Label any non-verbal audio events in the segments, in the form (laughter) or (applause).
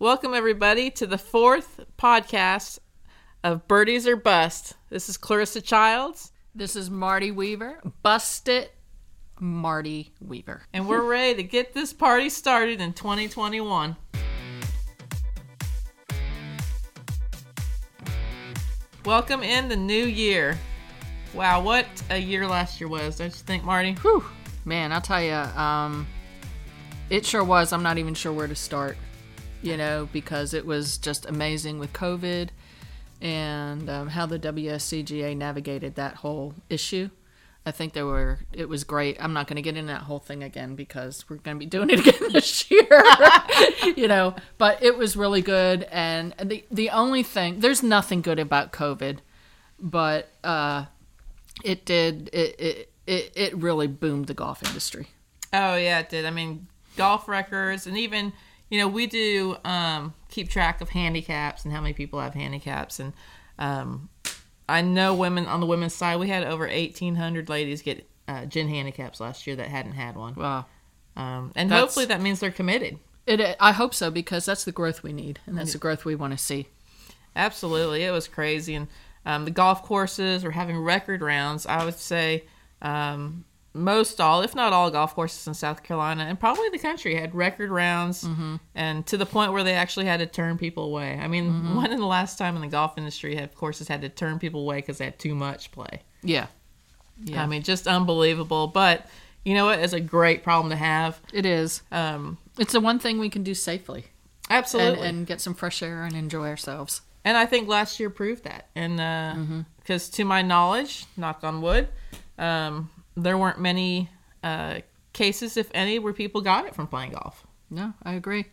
Welcome, everybody, to the fourth podcast of Birdies or Bust. This is Clarissa Childs, This is Marty Weaver. Bust it, Marty Weaver. (laughs) and we're ready to get this party started in 2021. Welcome in the new year. Wow, what a year last year was, don't you think, Marty? Whew. Man, I'll tell you, um, it sure was. I'm not even sure where to start, you know, because it was just amazing with COVID and um, how the WSCGA navigated that whole issue. I think they were. It was great. I'm not going to get into that whole thing again because we're going to be doing it again (laughs) this year, (laughs) you know. But it was really good, and the the only thing there's nothing good about COVID, but uh, it did it it it, it really boomed the golf industry. Oh yeah, it did. I mean, golf records, and even you know we do um, keep track of handicaps and how many people have handicaps, and um, I know women on the women's side we had over eighteen hundred ladies get uh, GHIN handicaps last year that hadn't had one, Wow. um, and That's- hopefully that means they're committed. It, I hope so because that's the growth we need, and that's the growth we want to see. Absolutely, it was crazy, and um, the golf courses were having record rounds. I would say um, most all, if not all, golf courses in South Carolina and probably the country had record rounds, and to the point where they actually had to turn people away. I mean, when in the last time in the golf industry have courses had to turn people away because they had too much play? Yeah, Yeah. I mean, just unbelievable. But you know what? It's a great problem to have. it is. Um, It's the one thing we can do safely and, absolutely. and get some fresh air and enjoy ourselves. And I think last year proved that. And Mm-hmm. because to my knowledge, knock on wood, um, there weren't many uh, cases, if any, where people got it from playing golf. No, I agree.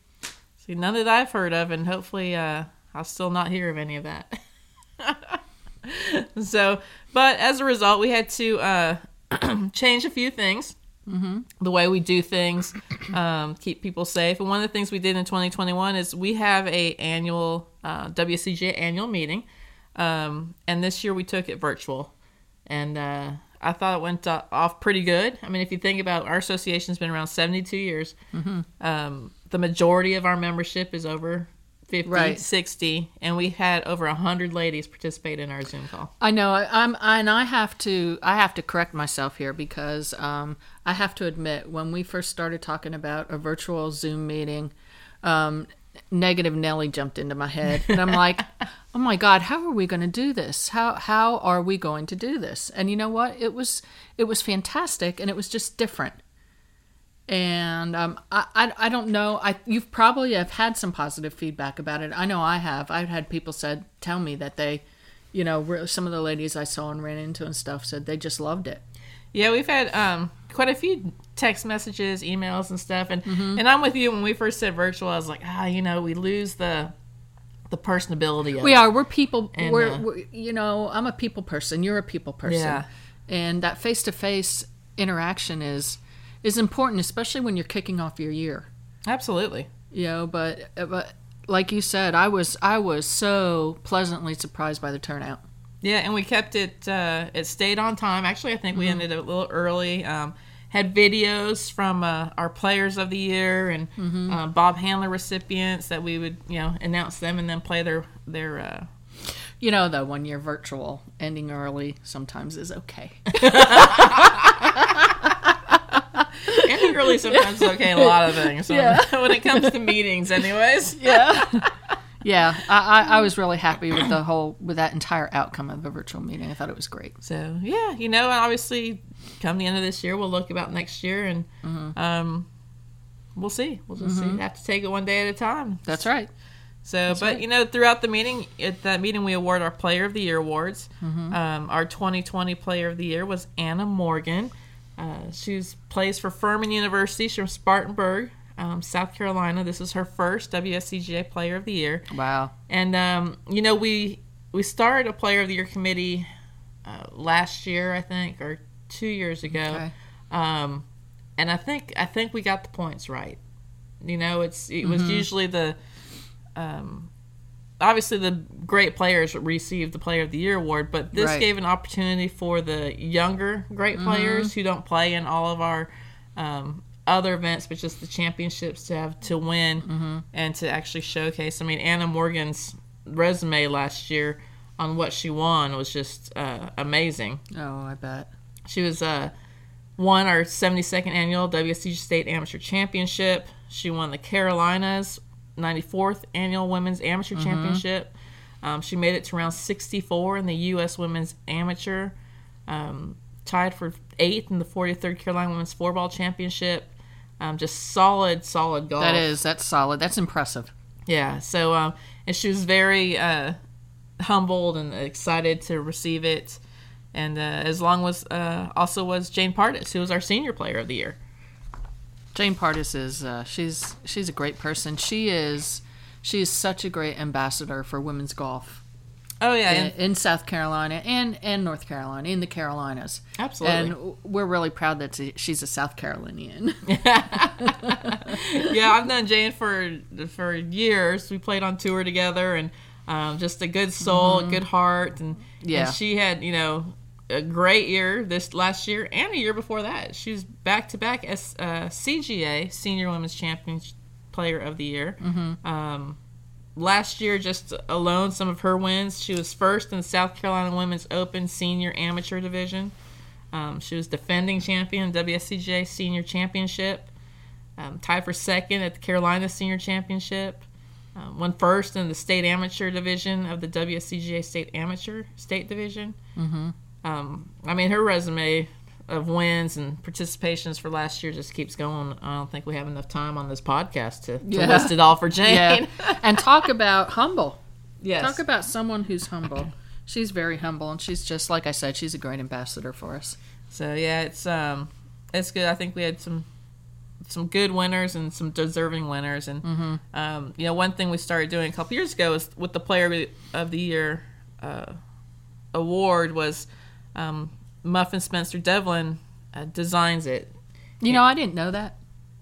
See, none that I've heard of, and hopefully uh, I'll still not hear of any of that. (laughs) so, but as a result, we had to uh, (clears throat) change a few things. Mm-hmm. The way we do things, um, keep people safe. And one of the things we did in 2021 is we have a annual uh, WCJ annual meeting, um, and this year we took it virtual, and uh, I thought it went uh, off pretty good. I mean, if you think about it, our association's been around 72 years. Um, the majority of our membership is over 50, Right. 60, and we had over 100 ladies participate in our Zoom call. I know. I, I'm, and I have to. I have to correct myself here because um, I have to admit, when we first started talking about a virtual Zoom meeting, um, negative Nelly jumped into my head, and I'm like, (laughs) "Oh my God, how are we going to do this? How how are we going to do this?" And you know what? It was it was fantastic, and it was just different. And um, I, I I don't know. I you've probably have had some positive feedback about it. I know I have. I've had people said tell me that they, you know, some of the ladies I saw and ran into and stuff said they just loved it. Yeah, we've had um, quite a few text messages, emails, and stuff. And and I'm with you. When we first said virtual, I was like, ah, you know, we lose the the personability. Of We are. We're people. And, we're, uh, we're. You know, I'm a people person. You're a people person. Yeah. And that face to face interaction is is important, especially when you're kicking off your year. Absolutely. You know, but but like you said, I was I was so pleasantly surprised by the turnout. Yeah, and we kept it. Uh, it stayed on time. Actually, I think we ended a little early. Um, had videos from uh, our players of the year and uh, Bob Handler recipients that we would, you know, announce them and then play their their. Uh, You know, though, when you're virtual, ending early sometimes is okay. (laughs) ending early sometimes is okay. A lot of things. Yeah. (laughs) when it comes to meetings, anyways. yeah. (laughs) Yeah, I, I, I was really happy with the whole with that entire outcome of the virtual meeting. I thought it was great. So yeah, you know, obviously, come the end of this year, we'll look about next year, and um, we'll see. We'll just see. Have to take it one day at a time. That's right. So, but you know, throughout the meeting, at that meeting, we award our Player of the Year awards. Um, our 2020 Player of the Year was Anna Morgan. Uh, she's plays for Furman University. She's from Spartanburg, um, South Carolina. This was her first WSCGA Player of the Year. Wow. And um, you know, we we started a Player of the Year committee uh, last year, I think, or two years ago. Okay. Um, and I think I think we got the points right. You know, it's it was usually the um, obviously the great players receive the Player of the Year award, but this Right. gave an opportunity for the younger great players who don't play in all of our um, other events, but just the championships to have to win Mm-hmm. and to actually showcase. I mean, Anna Morgan's resume last year on what she won was just uh, amazing. Oh, I bet. She was uh, won our 72nd annual WSCG State Amateur Championship. She won the Carolinas 94th annual Women's Amateur Championship. Um, she made it to round 64 in the U.S. Women's Amateur. Um, tied for eighth in the 43rd Carolina Women's Four-Ball Championship. Um, just solid, solid golf. That is. That's solid. That's impressive. Yeah. So, um, and she was very uh, humbled and excited to receive it. And uh, as long as uh, also was Jane Partis, who was our senior player of the year. Jane Partis is. Uh, she's she's a great person. She is. She is such a great ambassador for women's golf Oh yeah, in, in South Carolina and and North Carolina in the Carolinas. absolutely. And we're really proud that she's a South Carolinian. (laughs) (laughs) yeah, I've known Jane for for years. We played on tour together, and um, just a good soul, a good heart, and Yeah. and she had you know a great year this last year and a year before that. She was back to back as uh, CGA Senior Women's Champion Player of the Year. Um, last year, just alone, some of her wins. She was first in the South Carolina Women's Open Senior Amateur Division. Um, she was defending champion WSCGA Senior Championship. Um, tied for second at the Carolina Senior Championship. Um, won first in the state amateur division of the WSCGA State Amateur State Division. Mm-hmm. Um, I mean, her resume of wins and participations for last year just keeps going. I don't think we have enough time on this podcast to, to Yeah. list it all for (laughs) Jane. yeah. And talk about humble. yes. Talk about someone who's humble. She's very humble, and she's just like I said. She's a great ambassador for us. So yeah, it's um, it's good. I think we had some some good winners and some deserving winners, and um, you know, one thing we started doing a couple years ago was with the Player of the Year uh, award was um, Muffin Spencer Devlin uh, designs it. You know, I didn't know that.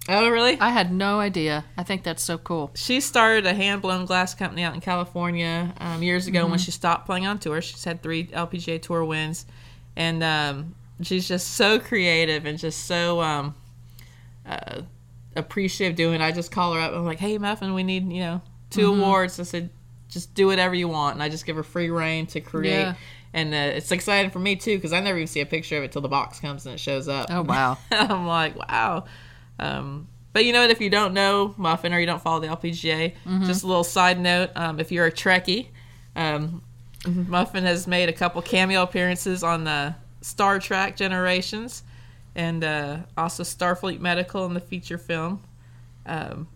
Oh, really? I had no idea. I think that's so cool. she started a hand blown glass company out in California um, years ago when she stopped playing on tour. She's had three LPGA Tour wins, and um, she's just so creative and just so um, uh, appreciative doing. it. I just call her up. And I'm like, "Hey, Muffin, we need you know 2 awards." I said, "Just do whatever you want," and I just give her free reign to create. Yeah. And uh, it's exciting for me too because I never even see a picture of it till the box comes and it shows up. Oh wow. (laughs) I'm like, wow. Um, but you know what? If you don't know Muffin or you don't follow the LPGA, just a little side note: um, if you're a Trekkie, um, Muffin has made a couple cameo appearances on the Star Trek Generations, and uh, also Starfleet Medical in the feature film. Um,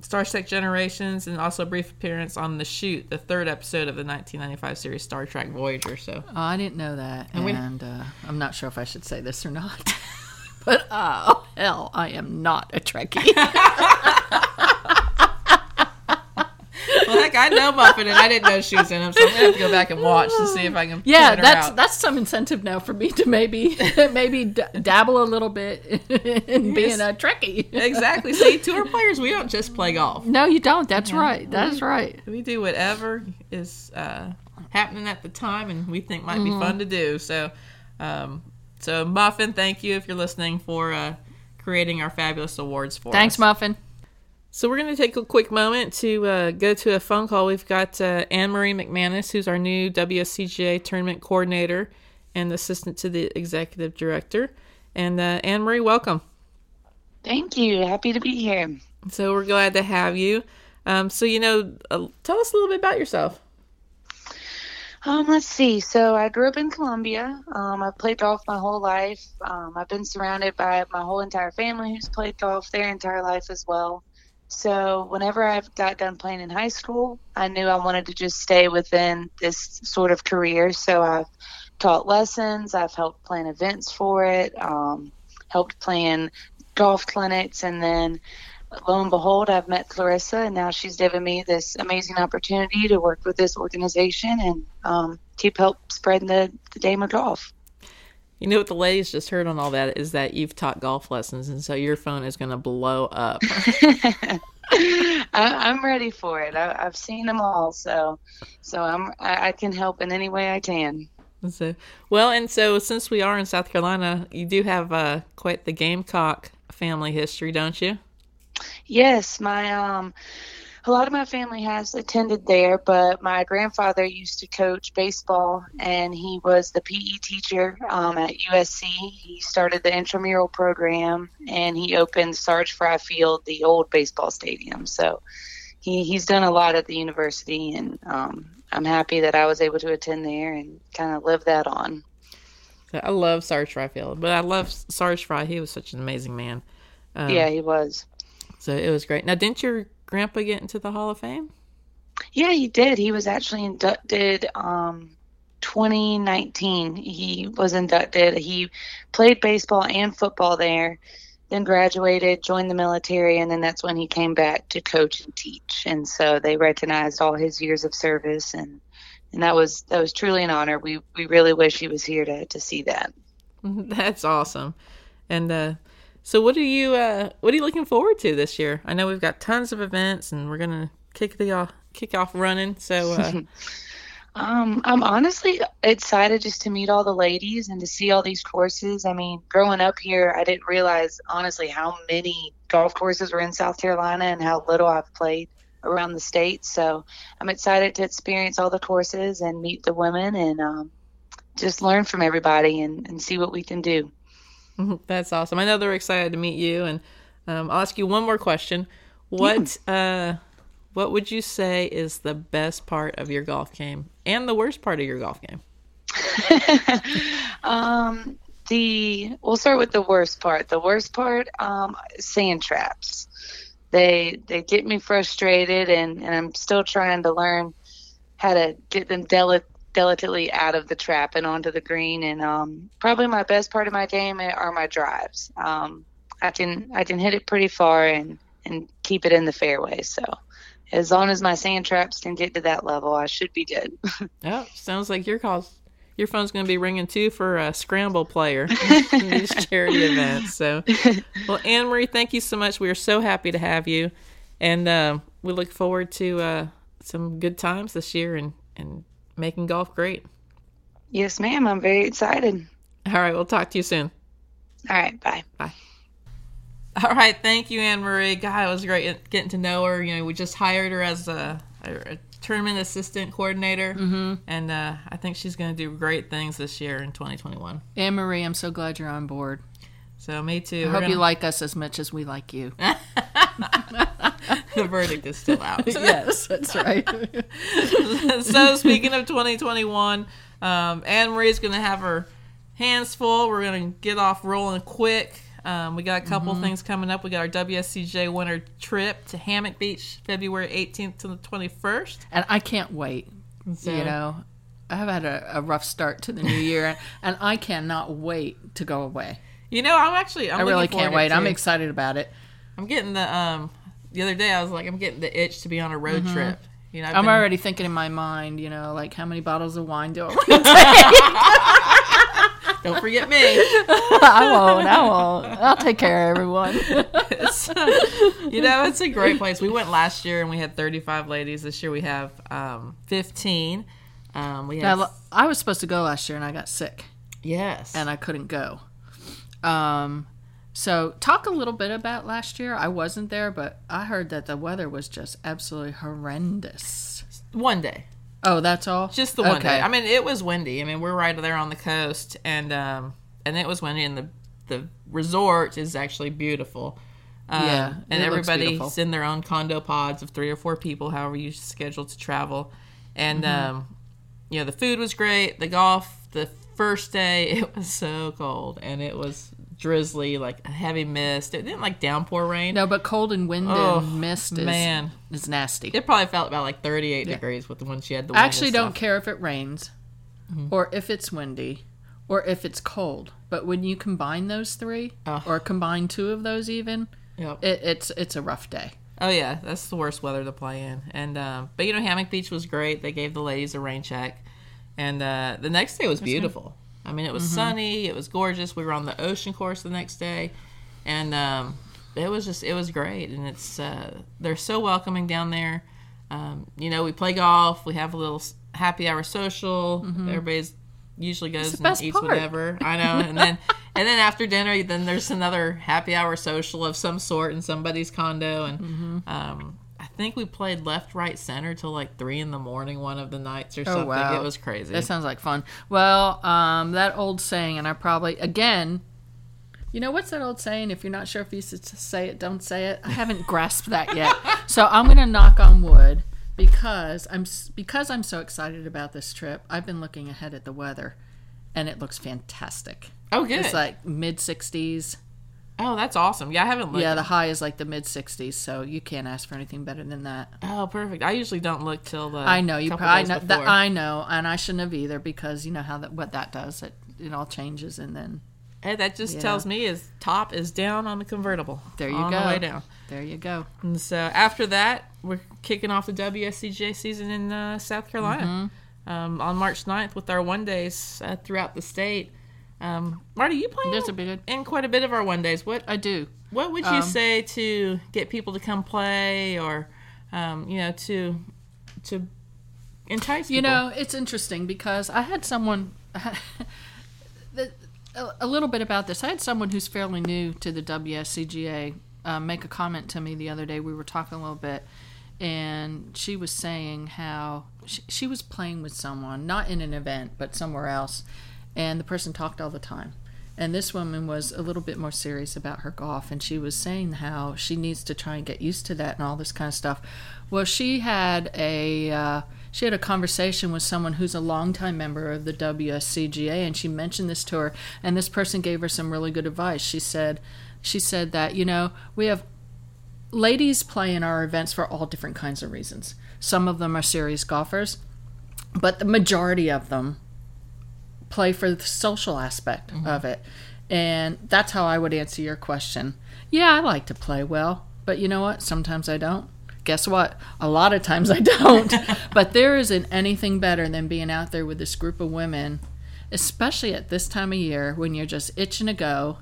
Star Trek Generations, and also a brief appearance on the shoot, the third episode of the 1995 series Star Trek Voyager. So, Oh, I didn't know that, we- and uh, I'm not sure if I should say this or not. (laughs) but oh hell, I am not a Trekkie. (laughs) (laughs) well, heck, I know Muffin, and I didn't know she was in them, so I'm gonna have to go back and watch to see if I can. yeah, that's out. that's some incentive now for me to maybe (laughs) maybe d- dabble a little bit (laughs) in being a Trekkie. exactly. See, tour players, we don't just play golf. No, you don't. That's right. That's right. We do whatever is uh, happening at the time, and we think might be Mm-hmm. fun to do. So, um, so Muffin, thank you if you're listening for uh, creating our fabulous awards for Thanks, us. Muffin. So we're going to take a quick moment to uh, go to a phone call. We've got uh, Anne Marie McManus, who's our new WSCGA tournament coordinator and assistant to the executive director. And uh, Anne Marie, welcome. Thank you. Happy to be here. So we're glad to have you. Um, so you know, uh, tell us a little bit about yourself. Um, let's see. So I grew up in Columbia. Um, I've played golf my whole life. Um, I've been surrounded by my whole entire family who's played golf their entire life as well. So whenever I got done playing in high school, I knew I wanted to just stay within this sort of career. So I've taught lessons. I've helped plan events for it. Um, helped plan golf clinics, and then lo and behold, I've met Clarissa, and now she's given me this amazing opportunity to work with this organization and um, keep help spreading the, the game of golf. You know what the ladies just heard on all that is that you've taught golf lessons, and so your phone is going to blow up. (laughs) I, I'm ready for it. I, I've seen them all, so so I'm I, I can help in any way I can. so, well, and so since we are in South Carolina, you do have uh, quite the Gamecock family history, don't you? Yes, my um, a lot of my family has attended there, but my grandfather used to coach baseball, and he was the PE teacher um, at USC. He started the intramural program, and he opened Sarge Frye Field, the old baseball stadium. So he, he's done a lot at the university, and um, I'm happy that I was able to attend there and kind of live that on. I love Sarge Frye Field, but I love Sarge Frye. He was such an amazing man. Um, yeah, he was. So it was great. Now, didn't your grandpa get into the Hall of Fame? Yeah, he did. He was actually inducted um 2019. He was inducted. He played baseball and football there, then graduated, joined the military, and then that's when he came back to coach and teach. And so they recognized all his years of service and and that was that was truly an honor. We we really wish he was here to to see that. (laughs) That's awesome. And uh so what are you uh, what are you looking forward to this year? I know we've got tons of events and we're gonna kick the uh, kick off running. So uh... (laughs) um, I'm honestly excited just to meet all the ladies and to see all these courses. I mean, growing up here, I didn't realize honestly how many golf courses were in South Carolina and how little I've played around the state. So I'm excited to experience all the courses and meet the women and um, just learn from everybody and, and see what we can do. (laughs) That's awesome. I know they're excited to meet you, and um, I'll ask you one more question. What yeah. uh, what would you say is the best part of your golf game and the worst part of your golf game? (laughs) um, the we'll start with the worst part. The worst part, um, sand traps. They they get me frustrated, and and I'm still trying to learn how to get them delicate delicately out of the trap and onto the green. And um, probably my best part of my game are my drives. Um, I can I can hit it pretty far and and keep it in the fairway. So as long as my sand traps can get to that level, I should be good. (laughs) oh, sounds like your call. Your phone's going to be ringing too for a scramble player (laughs) in these charity events. So, well, Anne Marie, thank you so much. We are so happy to have you, and uh, we look forward to uh, some good times this year and and making golf great. Yes, ma'am. I'm very excited. All right. We'll talk to you soon. All right. Bye. Bye. All right. Thank you, Anne Marie. God, it was great getting to know her. You know, we just hired her as a, a tournament assistant coordinator, mm-hmm. and uh, I think she's going to do great things this year in 2021. Anne Marie, I'm so glad you're on board. So me too. I We're hope gonna... you like us as much as we like you. (laughs) (laughs) the verdict is still out. (laughs) yes, that's right. (laughs) so speaking of 2021, um, Anne Marie's going to have her hands full. We're going to get off rolling quick. Um, we got a couple mm-hmm. things coming up. We got our WSCGA winter trip to Hammock Beach, February 18th to the 21st, and I can't wait. So, you know, I've had a, a, rough start to the new year, and I cannot wait to go away. You know, I'm actually. I'm i really can't wait. I'm excited about it. I'm getting the um the other day I was like, I'm getting the itch to be on a road mm-hmm. trip. You know, i am been... already thinking in my mind, you know, like how many bottles of wine do I take? (laughs) Don't forget me. (laughs) I won't. I won't. I'll take care of everyone. (laughs) you know, it's a great place. We went last year and we had 35 ladies. This year we have um, 15. Um, we. Now, I was supposed to go last year and I got sick. Yes. And I couldn't go. Um, so, talk a little bit about last year. I wasn't there, but I heard that the weather was just absolutely horrendous. One day. Oh, that's all. Just the one okay. day. I mean, it was windy. I mean, we're right there on the coast, and um, and it was windy, and the the resort is actually beautiful. Um, yeah, and everybody's in their own condo pods of three or four people, however you schedule to travel. And mm-hmm. um, you know, the food was great. The golf, the first day, (laughs) it was so cold, and it was drizzly, like a heavy mist. It didn't like downpour rain. No, but cold and wind oh, and mist is, man. is nasty. It probably felt about like 38 yeah. degrees with the when she had the I actually don't care if it rains mm-hmm. or if it's windy or if it's cold. But when you combine those three oh. or combine two of those even, yep. it, it's it's a rough day. Oh yeah, that's the worst weather to play in. And um, but you know Hammock Beach was great. They gave the ladies a rain check, and uh, the next day was beautiful. I mean, it was mm-hmm. sunny, it was gorgeous. We were on the ocean course the next day, and um, it was just it was great. And it's uh, they're so welcoming down there. Um, you know, we play golf, we have a little happy hour social. Mm-hmm. Everybody's usually goes and eats part. whatever. I know, and then (laughs) and then after dinner, then there's another happy hour social of some sort in somebody's condo, and Mm-hmm. um, think we played left, right, center till like three in the morning one of the nights or Oh, something. wow. It was crazy. That sounds like fun. Well, um, that old saying, and I probably again, you know what's that old saying? If you're not sure if you should say it, don't say it. I haven't (laughs) grasped that yet, (laughs) so I'm gonna knock on wood because I'm because I'm so excited about this trip. I've been looking ahead at the weather, and it looks fantastic. oh, good. It's like mid 60s. Oh, that's awesome. Yeah, I haven't looked. Yeah, the high is like the mid 60s, so you can't ask for anything better than that. oh, perfect. I usually don't look till the. I know you probably days know that. I know, and I shouldn't have either because you know how that what that does. It it all changes, and then Hey, that just Yeah. tells me is top is down on the convertible. There you on go. The way down. there you go. And so after that, we're kicking off the WSCGA season in uh, South Carolina Mm-hmm. um, on March 9th with our one days uh, throughout the state. Um, Marty, you play a bit. in quite a bit of our one days. What I do. what would you Um, say to get people to come play, or um, you know, to to entice People? You know, it's interesting because I had someone. (laughs) a, a little bit about this. I had someone who's fairly new to the WSCGA uh, make a comment to me the other day. We were talking a little bit, and she was saying how she, she was playing with someone, not in an event, but somewhere else, and the person talked all the time. And this woman was a little bit more serious about her golf, and she was saying how she needs to try and get used to that and all this kind of stuff. Well, she had a uh, she had a conversation with someone who's a longtime member of the WSCGA, and she mentioned this to her, and this person gave her some really good advice. She said, she said that you know we have ladies play in our events for all different kinds of reasons. Some of them are serious golfers, but the majority of them play for the social aspect mm-hmm. of it. And that's how I would answer your question. Yeah, I like to play well, but you know what? Sometimes I don't. Guess what? A lot of times I don't. (laughs) but there isn't anything better than being out there with this group of women, especially at this time of year when you're just itching to go.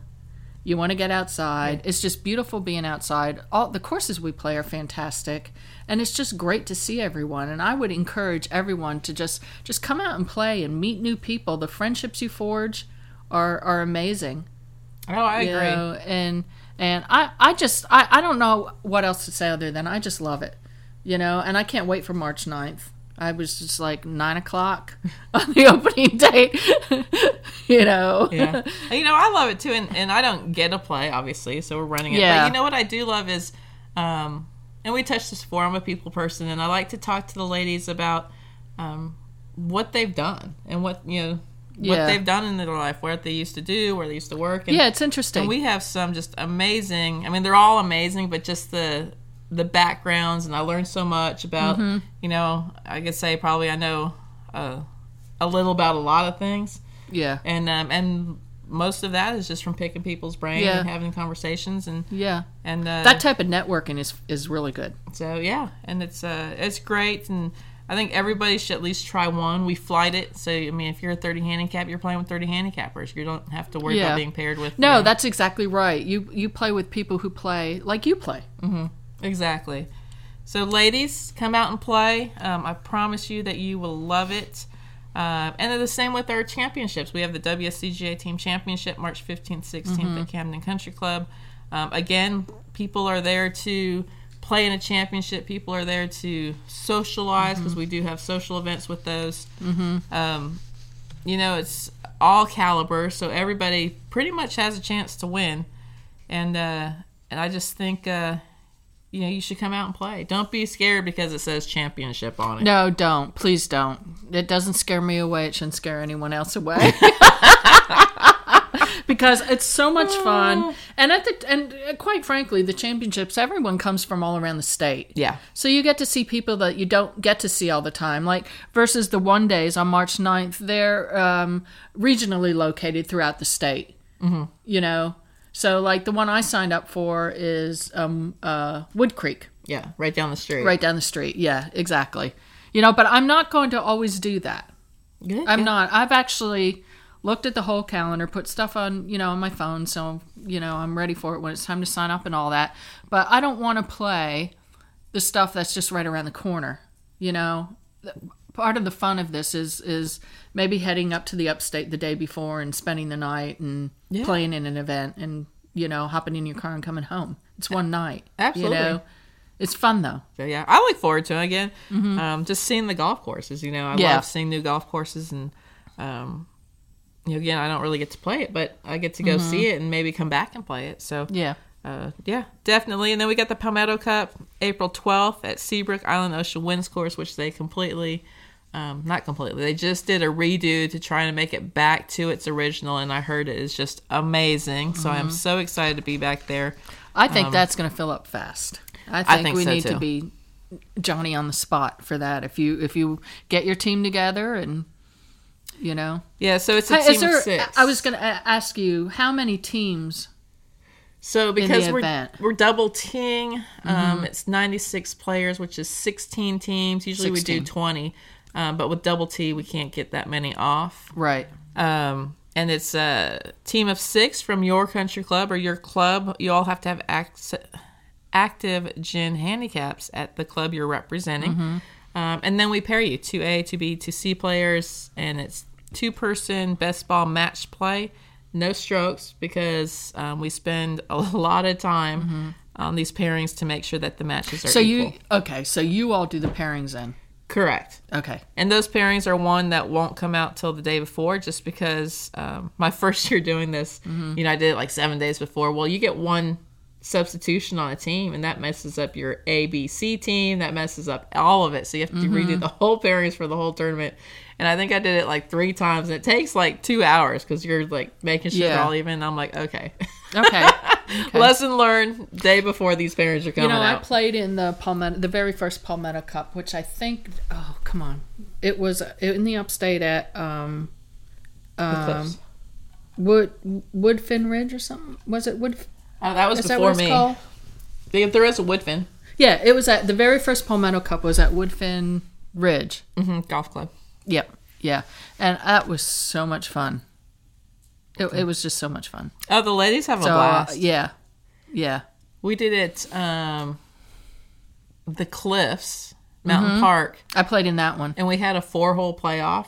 You want to get outside. It's just beautiful being outside. All the courses we play are fantastic, and it's just great to see everyone. And I would encourage everyone to just just come out and play and meet new people. The friendships you forge are are amazing. oh, I you agree. know, and and I I just I I don't know what else to say other than I just love it. You know, and I can't wait for March 9th. I was just like nine o'clock (laughs) on the (laughs) opening date. (laughs) you know. yeah. You know, I love it too, and, and I don't get a play, obviously, so we're running it. Yeah. But you know what I do love is, um, and we touched this before. I'm a people person, and I like to talk to the ladies about um, what they've done and what you know what Yeah. they've done in their life, what they used to do, where they used to work. And, Yeah, it's interesting. and we have some just amazing. I mean, they're all amazing, but just the the backgrounds, and I learned so much about. Mm-hmm. You know, I could say probably I know uh, a little about a lot of things yeah. and um, and most of that is just from picking people's brain Yeah. and having conversations and Yeah. and uh, That type of networking is is really good. so yeah and it's uh it's great and I think everybody should at least try one. We flight it, so I mean, if you're a 30 handicap, you're playing with 30 handicappers. You don't have to worry Yeah. about being paired with. No, you know- that's exactly right. You you play with people who play like you play. Exactly. So, ladies, come out and play. Um, I promise you that you will love it. Uh, and they're the same with our championships. We have the WSCGA Team Championship March 15th, 16th at Camden Country Club. Um, again, people are there to play in a championship. People are there to socialize because we do have social events with those. Um, you know, it's all caliber, so everybody pretty much has a chance to win. And uh, and I just think uh, you know you should come out and play. Don't be scared because it says championship on it. No, don't. Please don't. It doesn't scare me away. It shouldn't scare anyone else away. (laughs) (laughs) because it's so much fun. And at the and uh, quite frankly, the championships, everyone comes from all around the state. Yeah. So you get to see people that you don't get to see all the time. Like versus the one days on March 9th, they're um, regionally located throughout the state. Mm-hmm. You know, so like the one I signed up for is um, uh, Wood Creek, Yeah, right down the street. right down the street. Yeah, exactly. You know, but I'm not going to always do that. I'm yeah. not. I've actually looked at the whole calendar, put stuff on, you know, on my phone, so you know I'm ready for it when it's time to sign up and all that. But I don't want to play the stuff that's just right around the corner. You know, part of the fun of this is is maybe heading up to the upstate the day before and spending the night and Yeah. playing in an event and you know hopping in your car and coming home. It's one night. Absolutely. You know, it's fun though. So yeah, I look forward to it again. Um, just seeing the golf courses. You know, I Yeah. love seeing new golf courses, and um, you know, again, I don't really get to play it, but I get to go see it and maybe come back and play it. So Yeah. uh, yeah, definitely. And then we got the Palmetto Cup, April twelfth at Seabrook Island Ocean Winds Course, which they completely. Um, not completely. They just did a redo to try and make it back to its original, and I heard it is just amazing. So I'm so excited to be back there. I think that's going to fill up fast. I think, Um, think we so, need too. to be Johnny on the spot for that. If you if you get your team together and you know, Yeah, so it's a team there? of six. I was going to ask you how many teams. So because we're event. Mm-hmm. we're double teaming, um, it's 96 players, which is 16 teams. Usually we do 20, um, but with double T we can't get that many off. Right. Um, and it's a team of six from your country club or your club. You all have to have ac- active GHIN handicaps at the club you're representing. Mm-hmm. Um, and then we pair you two A, two B, two C players, and it's two person best ball match play. No strokes because um, we spend (laughs) a lot of time on these pairings to make sure that the matches are Mm-hmm. So equal. you okay? So you all do the pairings then? Correct. Okay. And those pairings are one that won't come out till the day before, just because um, my (laughs) first year doing this, you know, I did it like seven days before. Well, you get one substitution on a team, and that messes up your A, B, C team. That messes up all of it. So you have to redo the whole pairings for the whole tournament. And I think I did it like three times, and it takes like two hours because you're like making sure they're all even. I'm like, okay. (laughs) Okay. (laughs) Okay. Lesson learned day before these pairings are coming. You coming know, I played in the Palmetto, the very first Palmetto Cup, which I think. Oh, come on! It was in the upstate at um, The um. Wood Woodfin Ridge or something. Was it Wood? Oh, that was Is that before what it's me. called? There there is a Woodfin Yeah, it was at the very first Palmetto Cup was at Woodfin Ridge. hmm golf club. Yep, yeah, and that was so much fun. It, it was just so much fun. Oh, the ladies have a So uh, blast. yeah, yeah. We did it um the Cliffs, Mountain Park, I played in that one. and we had a four hole playoff.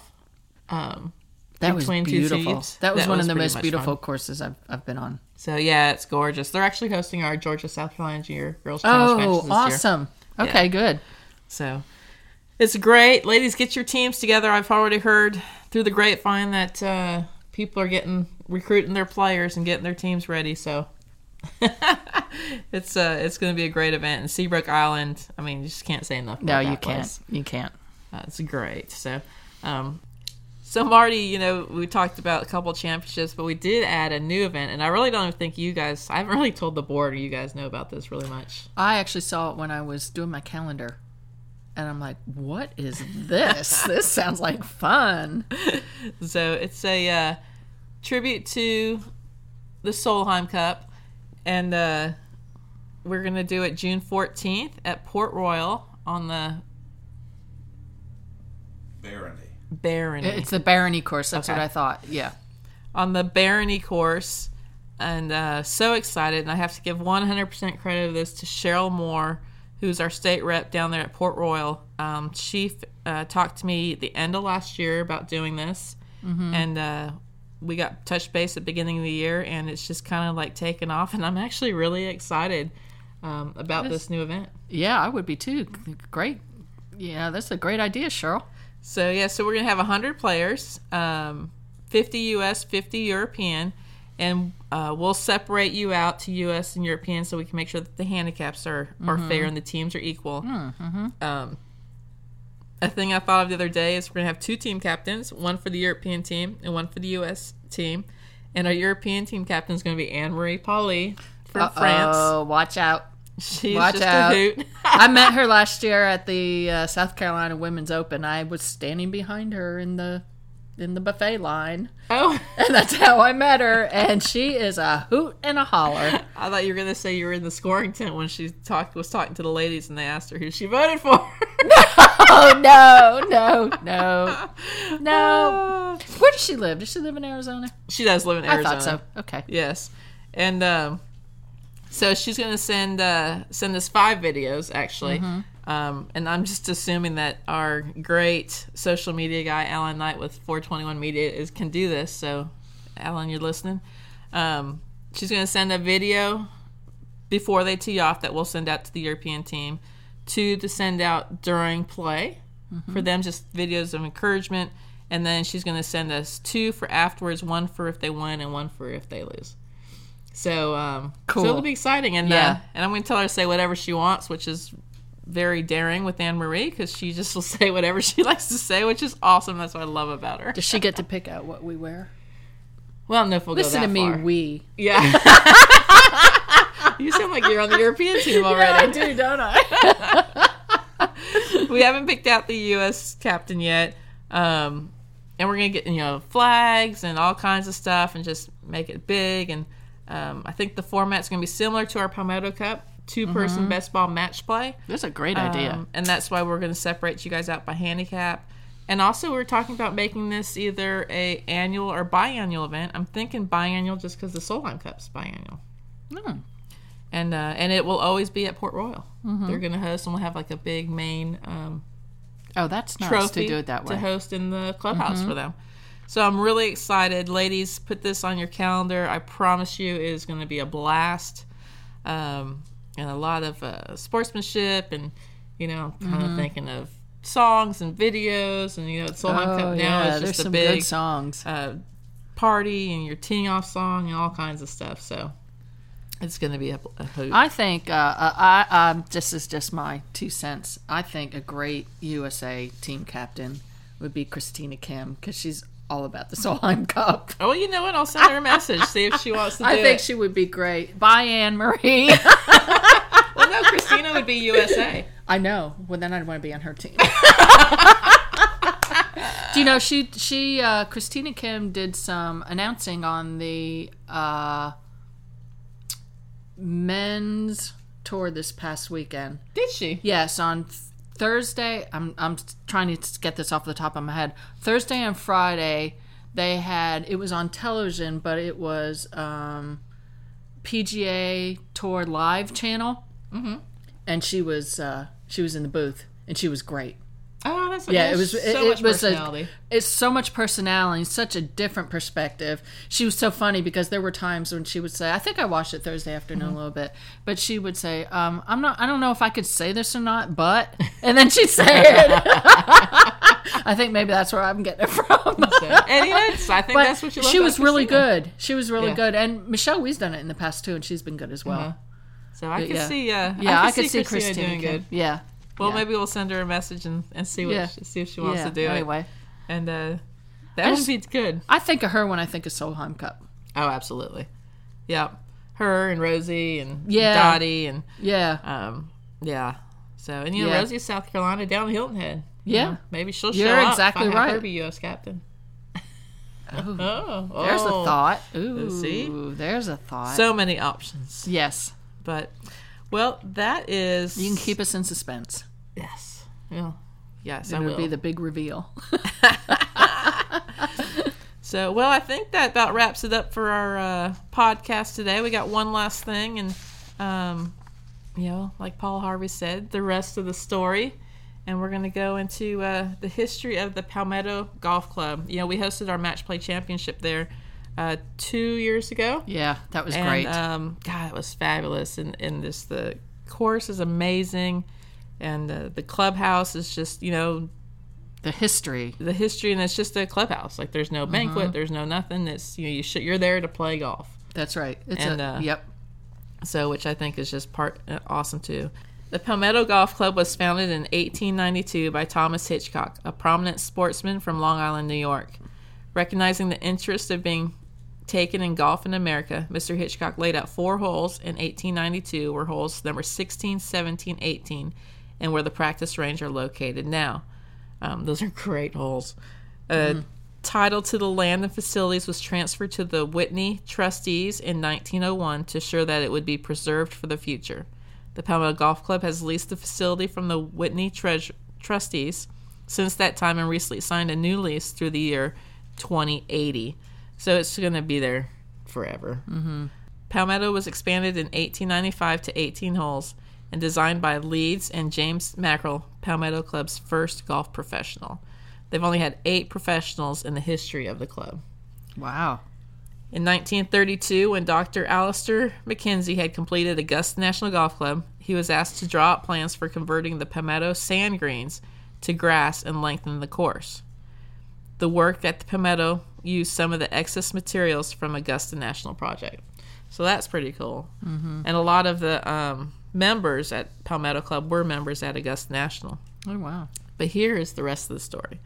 Um That was beautiful. That was That one was of the most beautiful fun. courses I've I've been on. so yeah, it's gorgeous. They're actually hosting our Georgia South Carolina Junior Girls Challenge Oh, this year. awesome! Okay, good. So it's great. Ladies, get your teams together. I've already heard through the grapevine that uh, people are getting recruiting their players and getting their teams ready. So (laughs) it's uh, it's going to be a great event. And Seabrook Island, I mean, you just can't say enough. No, you that can't. place. You can't. Uh, it's great. So, um, so Marty, you know, we talked about a couple championships, but we did add a new event, and I really don't even think you guys. I haven't really told the board or you guys know about this really much. I actually saw it when I was doing my calendar, and I'm like, "What is this? (laughs) this sounds like fun." So it's a uh, tribute to the Solheim Cup, and uh, we're gonna do it June 14th at Port Royal on the Barony. Barony. It's the Barony course. That's Okay. what I thought. Yeah. on the Barony course, and uh, so excited. And I have to give 100% credit of this to Cheryl Moore, who's our state rep down there at Port Royal. Um, she uh, talked to me the end of last year about doing this, and uh, we got touch base at the beginning of the year, and it's just kind of like taken off. And I'm actually really excited um, about this new event. Yeah, I would be too. Great. Yeah, that's a great idea, Cheryl. So yeah, so we're gonna have hundred players, um, fifty U.S., fifty European, and uh, we'll separate you out to U.S. and European so we can make sure that the handicaps are are fair and the teams are equal. Um, a thing I thought of the other day is we're gonna have two team captains, one for the European team and one for the U.S. team, and our European team captain is gonna be Anne Marie Palli from France. Oh, watch out. She's watch just out. I (laughs) met her last year at the uh, South Carolina Women's Open. I was standing behind her in the in the buffet line, oh, (laughs) and that's how I met her. And she is a hoot and a holler. I thought you were gonna say you were in the scoring tent when she talked was talking to the ladies and they asked her who she voted for. Oh (laughs) no, no, no, no! (laughs) Where does she live? Does she live in Arizona? she does live in Arizona. I thought so. Okay. Yes, and um, so she's gonna send uh, send us five videos actually. Mm-hmm. Um, and I'm just assuming that our great social media guy, Alan Knight with 421 Media, is can do this. So, Alan, you're listening. Um, she's going to send a video before they tee off that we'll send out to the European team, two to send out during play for them, just videos of encouragement. And then she's going to send us two for afterwards, one for if they win and one for if they lose. So, um, Cool. so it'll be exciting. And, Yeah. uh, and I'm going to tell her to say whatever she wants, which is very daring with Anne Marie because she just will (laughs) say whatever she (laughs) likes to say, which is awesome. That's what I love about her. Does she get to pick out what we wear? Well, know if we'll Listen to me, far. we. Yeah. (laughs) you sound like you're on the European team already. i do, don't I? we haven't picked out the U.S. captain yet, um, and we're gonna get you know flags and all kinds of stuff and just make it big. And um, I think the format's gonna be similar to our Palmetto Cup, two-person best ball match play. That's a great idea. Um, and that's why we're going to separate you guys out by handicap. And also, we're talking about making this either a annual or biannual event. I'm thinking biannual just because the Solheim Cup's biannual. Hmm. And uh, and it will always be at Port Royal. Mm-hmm. They're going to host, and we'll have like a big main um, oh, that's nice trophy to do it that way. Mm-hmm. to host in the clubhouse for them. So I'm really excited, ladies. Put this on your calendar. I promise you, it is going to be a blast, um, and a lot of uh, sportsmanship, and you know, kind Mm-hmm. of thinking of songs and videos, and you know, Solheim oh, Cup now yeah, is there's just a big good songs. uh, party, and your teeing off song, and all kinds of stuff. So it's going to be a, a hoot. I think uh, uh, I um, this is just my two cents. I think a great USA team captain would be Christina Kim because she's all about the Solheim Cup. (laughs) oh, well, you know what? I'll send her a message. See if she wants to do I think it. she would be great. Bye, Anne Marie. (laughs) well, (laughs) no, Christina would be USA. I know. Well, then I'd want to be on her team. Do you know she she uh, Christina Kim did some announcing on the uh, men's tour this past weekend. Did she? Yes, on Thursday. I'm I'm trying to get this off the top of my head. Thursday and Friday, they had it was on television, but it was um, PGA Tour Live channel, mm-hmm. and she was uh, she was in the booth, and she was great. That's Yeah, it was. so it, much it was personality. a. It's so much personality, such a different perspective. She was so funny because there were times when she would say, "I think I watched it Thursday afternoon Mm-hmm. a little bit," but she would say, um, "I'm not. I don't know if I could say this or not, but," and then she'd say it. (laughs) I think maybe that's where I'm getting it from. (laughs) and it's- I think but that's what she. she was really Christina. good. She was really Yeah. good, and Michelle Wie's done it in the past too, and she's been good as well. Uh-huh. So I could yeah. see, uh, Yeah, I, I could could see Christina, Christina doing good. Yeah, Well, yeah. maybe we'll send her a message and, and see what Yeah. she, see if she wants to do it. anyway, And uh, that I would be good. I think of her when I think of Solheim Cup. Oh, absolutely. Yeah, her and Rosie and Yeah. Dottie and Yeah, um, yeah. So and you know. Rosie's South Carolina down Hilton Head. Yeah. know, maybe she'll You're show up. exactly if I have her be U.S. captain. (laughs) Oh. (laughs) Oh, There's oh. a thought. Ooh, see? there's a thought. So many options. yes, But well, that is you can keep us in suspense. Yes. Yeah. Yes, It will. would be the big reveal. (laughs) So, well, I think that about wraps it up for our uh, podcast today. We got one last thing, and um, you know, like Paul Harvey said, the rest of the story, and we're going to go into uh, the history of the Palmetto Golf Club. You know, we hosted our match play championship there uh, two years ago. yeah, that was and, great. Um, God, it was fabulous, and and this the course is amazing, and uh, the clubhouse is just you know the history. the history, and it's just a clubhouse. Like there's no banquet, Uh-huh. there's no nothing. It's you know you sh- you're there to play golf. That's right. It's And, a, uh, yep. So which I think is just part uh, awesome too. The Palmetto Golf Club was founded in 1892 by Thomas Hitchcock, a prominent sportsman from Long Island, New York. Recognizing the interest of being taken in golf in America, Mr. Hitchcock laid out four holes in 1892, where holes number 16, 17, 18, and where the practice range are located now. Um, those are great holes. Uh, Title to the land and facilities was transferred to the Whitney trustees in 1901 to ensure that it would be preserved for the future. The Palmetto Golf Club has leased the facility from the Whitney treas- trustees since that time and recently signed a new lease through the year 2080. So it's going to be there forever. Mm-hmm. Palmetto was expanded in 1895 to 18 holes. And designed by Leeds and James Mackrell, Palmetto Club's first golf professional. They've only had eight professionals in the history of the club. Wow. In 1932, when Dr. Alister MacKenzie had completed Augusta National Golf Club, he was asked to draw up plans for converting the Palmetto sand greens to grass and lengthen the course. The work at the Palmetto used some of the excess materials from Augusta National Project. So that's pretty cool. Mm-hmm. And a lot of the um, members at Palmetto Club were members at Augusta National. Oh, wow. But here is the rest of the story.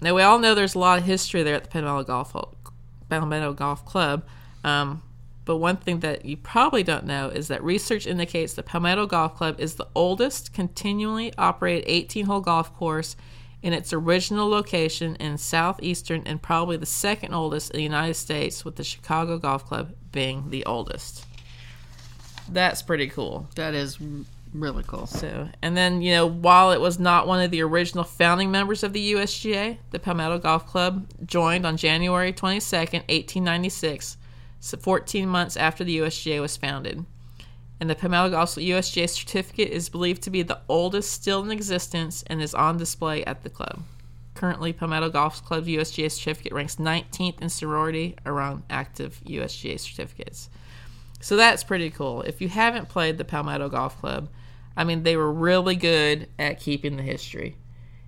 Now we all know there's a lot of history there at the Palmetto Golf Palmetto Golf Club. Um, but one thing that you probably don't know is that research indicates the Palmetto Golf Club is the oldest continually operated 18 hole golf course in its original location in southeastern and probably the second oldest in the United States, with the Chicago Golf Club being the oldest. That's pretty cool. That is really cool. So, and then you know, while it was not one of the original founding members of the USGA, the Palmetto Golf Club joined on January 22nd, 1896, so 14 months after the USGA was founded. And the Palmetto Golf USGA certificate is believed to be the oldest still in existence and is on display at the club. Currently, Palmetto Golf Club USGA certificate ranks 19th in sorority around active USGA certificates. So that's pretty cool. If you haven't played the Palmetto Golf Club, I mean, they were really good at keeping the history.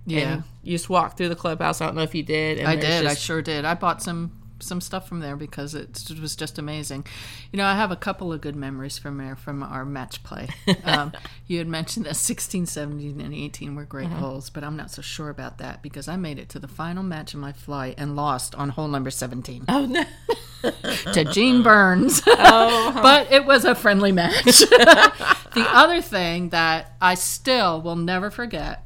Yeah. And you just walk through the clubhouse. I don't know if you did. I did. Just... I sure did. I bought some some stuff from there because it was just amazing. You know, I have a couple of good memories from there from our match play. (laughs) Um, you had mentioned that 16, 17, and 18 were great uh-huh. holes, but I'm not so sure about that because I made it to the final match of my flight and lost on hole number 17. Oh, no. (laughs) to Gene Burns. (laughs) Oh. but it was a friendly match. the other thing that I still will never forget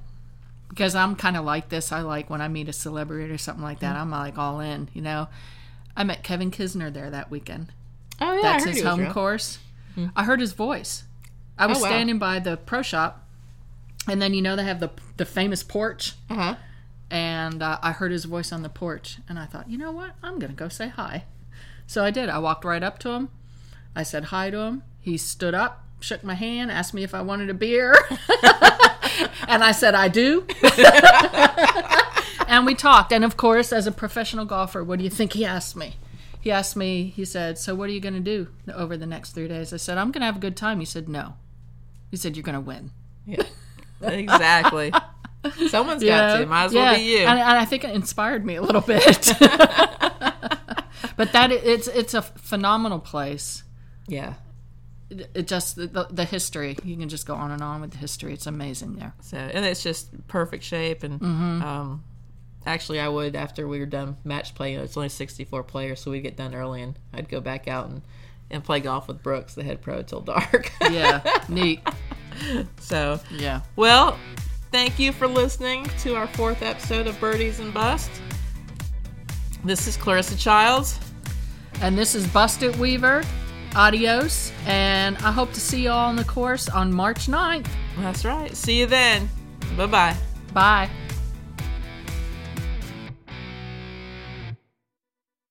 because I'm kind of like this. I like when I meet a celebrity or something like that. Mm-hmm. I'm like all in, you know. I met Kevin Kisner there that weekend. Oh yeah, that's his home course. Mm-hmm. I heard his voice. I was oh, wow. standing by the pro shop, and then you know they have the the famous porch. Uh-huh. And uh, I heard his voice on the porch, and I thought, you know what? I'm gonna go say hi. So I did. I walked right up to him. I said hi to him. He stood up, shook my hand, asked me if I wanted a beer, (laughs) and I said I do. (laughs) and we talked. And of course, as a professional golfer, what do you think he asked me? He asked me, he said, So what are you going to do over the next three days? I said, I'm going to have a good time. He said, No. He said, You're going to win. Yeah, exactly. Someone's got to. Might as yeah. well be you. And, and I think it inspired me a little bit. (laughs) (laughs) but that it's it's a phenomenal place. Yeah. It, it just the, the, history you can just go on and on with the history. It's amazing there. So and it's just perfect shape and mm-hmm. um, actually I would after we were done match play. You know, it's only 64 players, so we'd get done early, and I'd go back out and and play golf with Brooks, the head pro, till dark. (laughs) yeah, neat. (laughs) So yeah. Well, thank you for listening to our fourth episode of Birdies and Bust. This is Clarissa Childs, and this is Busted Weaver. Adios, and I hope to see you all on the course on March 9th. That's right. See you then. Bye-bye. Bye.